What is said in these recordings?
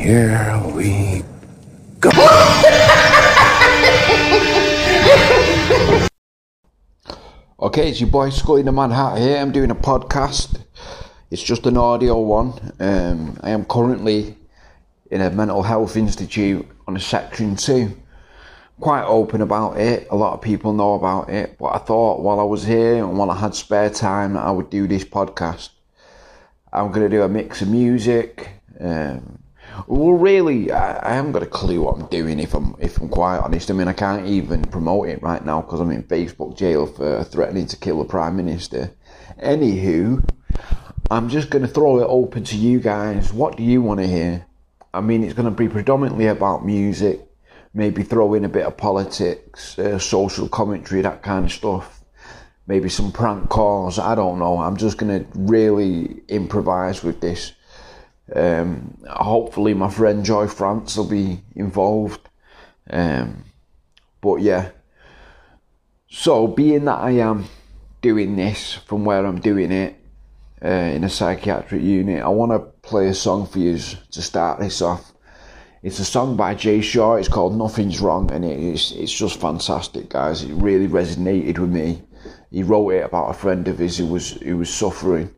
here we go. okay, it's your boy Skully the Mad Hat here. I'm doing a podcast. It's just an audio one. Um, I am currently in a mental health institute on a section two. Quite open about it. A lot of people know about it, but I thought while I was here and while I had spare time, I would do this podcast. I'm going to do a mix of music. Um, well, really, I, I, haven't got a clue what I'm doing. If I'm if I'm quite honest, I mean, I can't even promote it right now because I'm in Facebook jail for threatening to kill the prime minister. Anywho, I'm just going to throw it open to you guys. What do you want to hear? I mean, it's going to be predominantly about music, maybe throw in a bit of politics, uh, social commentary, that kind of stuff. Maybe some prank calls. I don't know. I'm just going to really improvise with this. Um, hopefully, my friend Joy Francis will be involved. Um, but yeah. So, being that I am doing this from where I'm doing it uh, in a psychiatric unit, I want to play a song for you to start this off. It's a song by Jay Shaw. It's called Nothing's Wrong, and it's it's just fantastic, guys. It really resonated with me. He wrote it about a friend of his who was who was suffering,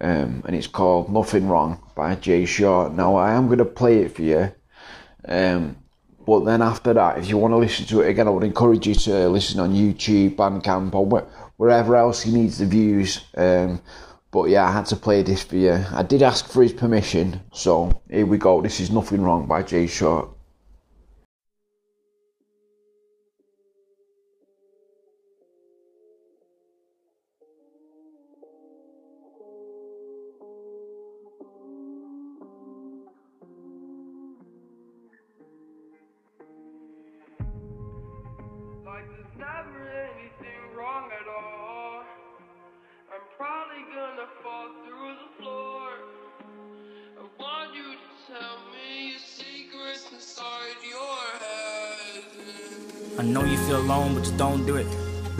um, and it's called Nothing Wrong by Jay Shaw. Now I am going to play it for you, um, but then after that, if you want to listen to it again, I would encourage you to listen on YouTube, Bandcamp, or wherever else he needs the views. Um, but yeah, I had to play this for you. I did ask for his permission, so here we go. This is Nothing Wrong by Jay Shaw. Gonna fall through the floor. I want you to tell me your secrets inside your head. I know you feel alone, but just don't do it.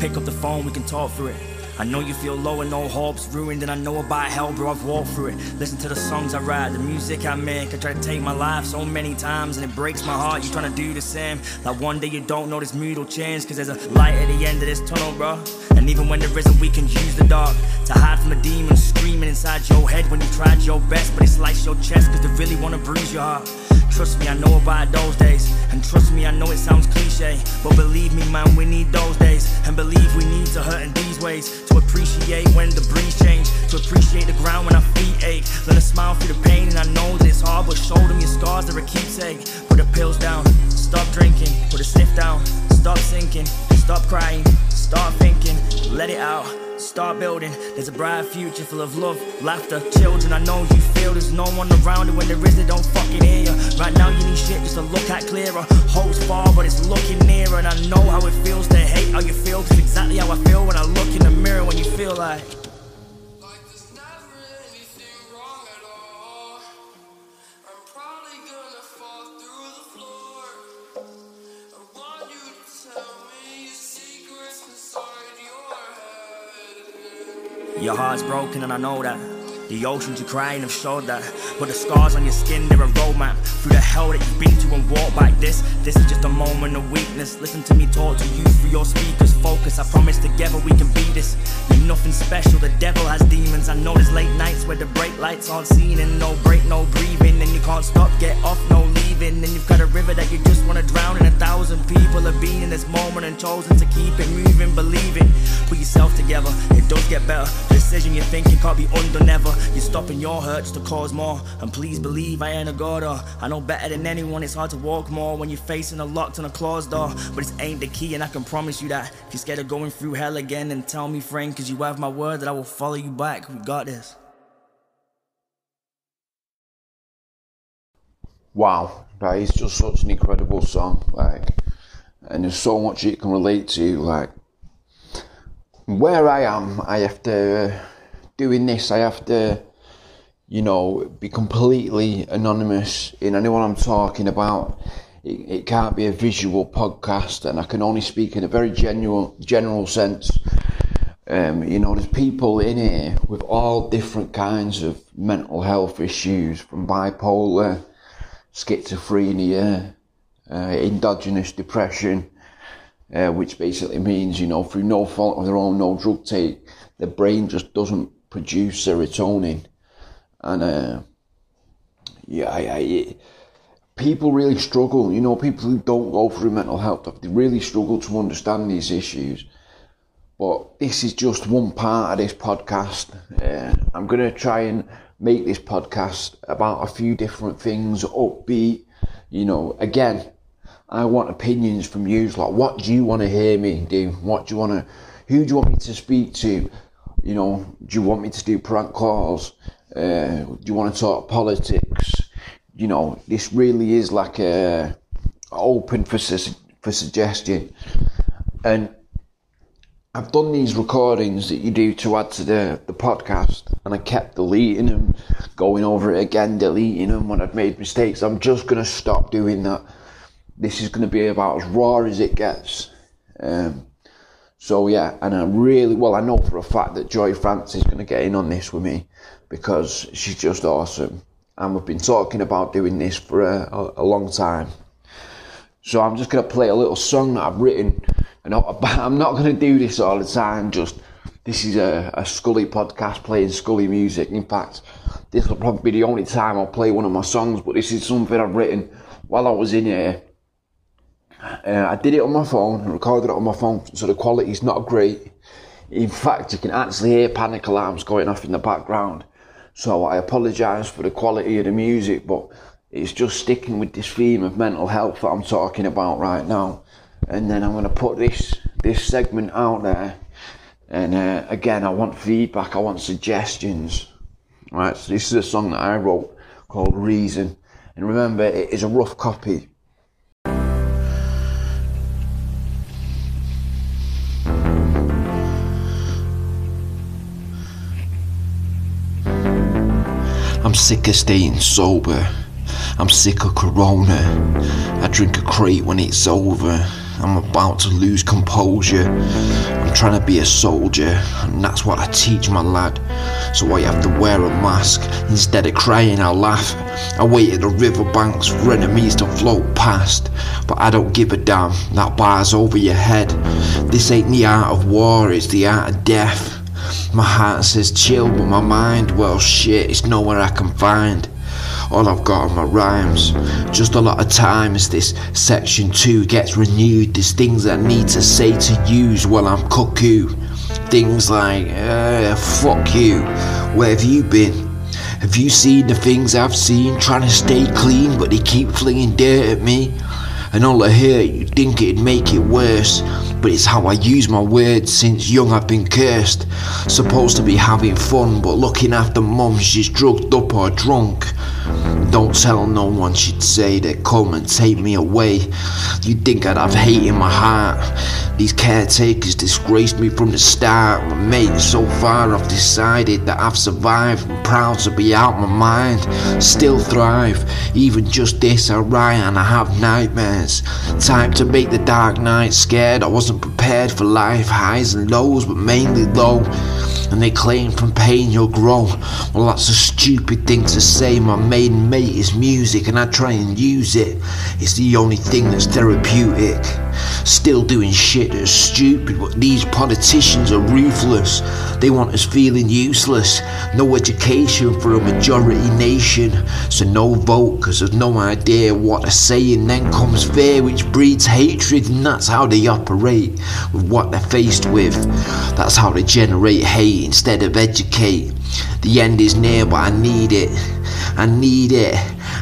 Pick up the phone, we can talk through it. I know you feel low and no hopes ruined, and I know about hell, bro. I've walked through it. Listen to the songs I write, the music I make. I try to take my life so many times, and it breaks my heart. You trying to do the same. Like one day you don't know this mood will change, cause there's a light at the end of this tunnel, bro. And even when there isn't, we can use the dark to hide from the demons screaming inside your head when you tried your best, but it sliced your chest, cause they really wanna bruise your heart. Trust me, I know about those days. And trust me, I know it sounds cliche. But believe me, man, we need those days. And believe we need to hurt in these ways. Appreciate when the breeze change. To appreciate the ground when our feet ache. Let to smile through the pain, and I know that it's hard. But show them your scars, they're a keepsake. Put the pills down, stop drinking. Put a sniff down, stop sinking. Stop crying, start thinking. Let it out. Start building, there's a bright future full of love, laughter, children. I know you feel there's no one around you when there is, they don't fucking hear shit just to look at clearer. Hope's far, but it's looking nearer. And I know how it feels to hate how you feel, cause exactly how I feel when I look in the mirror when you feel like. Like there's never anything wrong at all. I'm probably gonna fall through the floor. I want you to tell me your secrets inside your head. Your heart's broken, and I know that. The oceans you're crying have showed that. But the scars on your skin, they're a roadmap through the hell that you've been to and walked like this. This is just a moment of weakness. Listen to me talk to you through your speakers. Focus, I promise together we can beat this. You're nothing special, the devil has demons. I know there's late nights where the bright lights aren't seen and no break, no breathing. And you can't stop, get off, no leaving. And you've got a river that you just wanna drown in. A thousand people have been in this moment and chosen to keep it moving, believing. Put yourself together, does get better. The decision you're thinking can't be undone ever. You're stopping your hurt just to cause more. And please believe I ain't a god. Or I know better than anyone. It's hard to walk more when you're facing a locked and a closed door. But it's ain't the key, and I can promise you that. If you're scared of going through hell again, then tell me, friend, cause you have my word that I will follow you back. We got this. Wow, that is just such an incredible song. Like, and there's so much it can relate to. Like, where I am, I have to doing this. I have to, you know, be completely anonymous in anyone I'm talking about. It, it can't be a visual podcast, and I can only speak in a very general general sense. Um, you know, there's people in here with all different kinds of mental health issues, from bipolar schizophrenia, uh, endogenous depression, uh, which basically means, you know, through no fault of their own, no drug take, the brain just doesn't produce serotonin. And, uh, yeah, people really struggle, you know, people who don't go through mental health, they really struggle to understand these issues. But this is just one part of this podcast. Uh, I'm going to try and make this podcast about a few different things, upbeat, you know, again, I want opinions from you. Like, what do you want to hear me do? What do you want to, who do you want me to speak to? You know, do you want me to do prank calls? Uh, do you want to talk politics? You know, this really is like a open for for suggestion, and I've done these recordings that you do to add to the, the podcast, and I kept deleting them, going over it again, deleting them when I'd made mistakes. I'm just going to stop doing that this is going to be about as raw as it gets. Um, so yeah, and I really well, I know for a fact that Joy Francis is going to get in on this with me because she's just awesome, and we've been talking about doing this for a, a long time. So I'm just going to play a little song that I've written, and I'm not going to do this all the time. Just this is a, a Skully podcast playing Skully music. In fact, this will probably be the only time I'll play one of my songs. But this is something I've written while I was in here uh, I did it on my phone recorded it on my phone, so the quality is not great. In fact, you can actually hear panic alarms going off in the background. So I apologise for the quality of the music, but it's just sticking with this theme of mental health that I'm talking about right now. And then I'm going to put this this segment out there. And uh, again, I want feedback. I want suggestions. Right. So this is a song that I wrote called Reason. And remember, it is a rough copy. I'm sick of staying sober. I'm sick of corona. I drink a crate when it's over. I'm about to lose composure. I'm trying to be a soldier, and that's what I teach my lad. So I have to wear a mask. Instead of crying, I laugh. I wait at the riverbanks for enemies to float past. But I don't give a damn, that bar's over your head. This ain't the art of war, it's the art of death. My heart says chill, but my mind, well shit, it's nowhere I can find. All I've got are my rhymes. Just a lot of time as this section 2 gets renewed. There's things I need to say to use while I'm cuckoo. Things like, uh, fuck you. Where have you been? Have you seen the things I've seen? Trying to stay clean, but they keep flinging dirt at me. And all I hear, you think it'd make it worse but it's how I use my words since young I've been cursed. Supposed to be having fun, but looking after mum, she's drugged up or drunk. Don't tell no one she'd say they'd come and take me away. You'd think I'd have hate in my heart. These caretakers disgraced me from the start. My mate, so far I've decided that I've survived. I'm proud to be out my mind. Still thrive. Even just this, I write and I have nightmares. Time to make the dark night scared. I wasn't prepared for life, highs and lows, but mainly low and they claim from pain you'll grow. Well, that's a stupid thing to say. My main mate is music, and I try and use it. It's the only thing that's therapeutic. Still doing shit that's stupid, but these politicians are ruthless. They want us feeling useless. No education for a majority nation. So no vote, cause there's no idea what they're saying. Then comes fear, which breeds hatred, and that's how they operate with what they're faced with. That's how they generate hate instead of educate. The end is near, but I need it. I need it.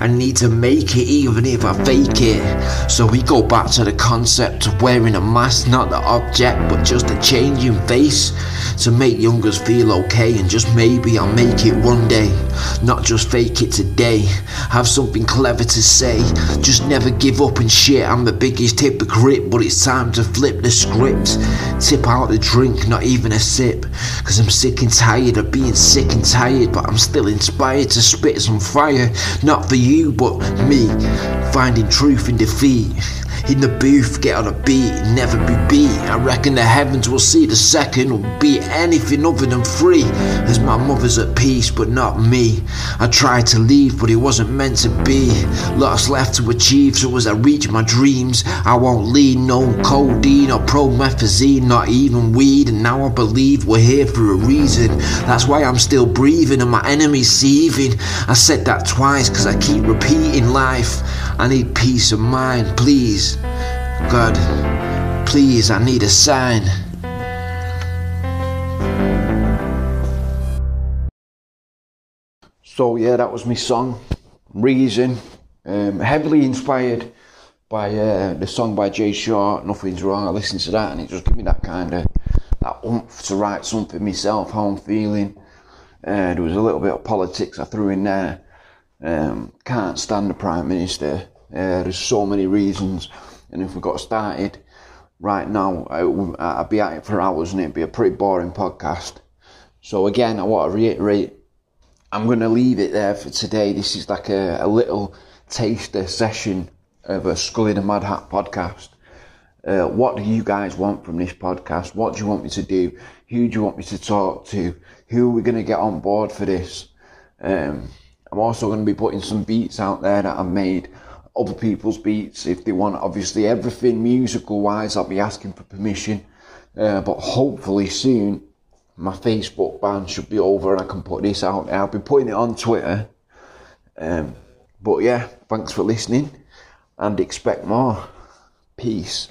I need to make it even if I fake it. So we go back to the concept of wearing a mask, not the object, but just a changing face to make youngers feel okay. And just maybe I'll make it one day, not just fake it today. Have something clever to say, just never give up and shit. I'm the biggest hypocrite, but it's time to flip the script. Tip out the drink, not even a sip, cause I'm sick and tired of being sick and tired, but I'm still inspired to spit some fire, not for you, but me, finding truth in defeat. In the booth, get on a beat, never be beat. I reckon the heavens will see the second will be anything other than free. As my mother's at peace, but not me. I tried to leave, but it wasn't meant to be. Lots left to achieve, so as I reach my dreams, I won't lean no codeine or promethazine, not even weed. And now I believe we're here for a reason. That's why I'm still breathing and my enemies seething. I said that twice, cause I keep repeating life. I need peace of mind, please. God, please, I need a sign. So yeah, that was my song, Reason. Um, heavily inspired by uh, the song by Jay Shaw, Nothing's Wrong. I listened to that and it just gave me that kind of that oomph to write something myself, how I'm feeling. Uh, there was a little bit of politics I threw in there. Um, can't stand the Prime Minister. Uh, there's so many reasons, and if we got started right now, I, I'd be at it for hours and it'd be a pretty boring podcast. So again, I want to reiterate I'm going to leave it there for today. This is like a, a little taster session of a Skully the Mad Hat podcast. Uh, what do you guys want from this podcast? What do you want me to do? Who do you want me to talk to? Who are we going to get on board for this? Um, I'm also going to be putting some beats out there that I've made, other people's beats. If they want, obviously, everything musical wise, I'll be asking for permission. Uh, but hopefully soon, my Facebook ban should be over and I can put this out. I'll be putting it on Twitter. Um, but yeah, thanks for listening and expect more. Peace.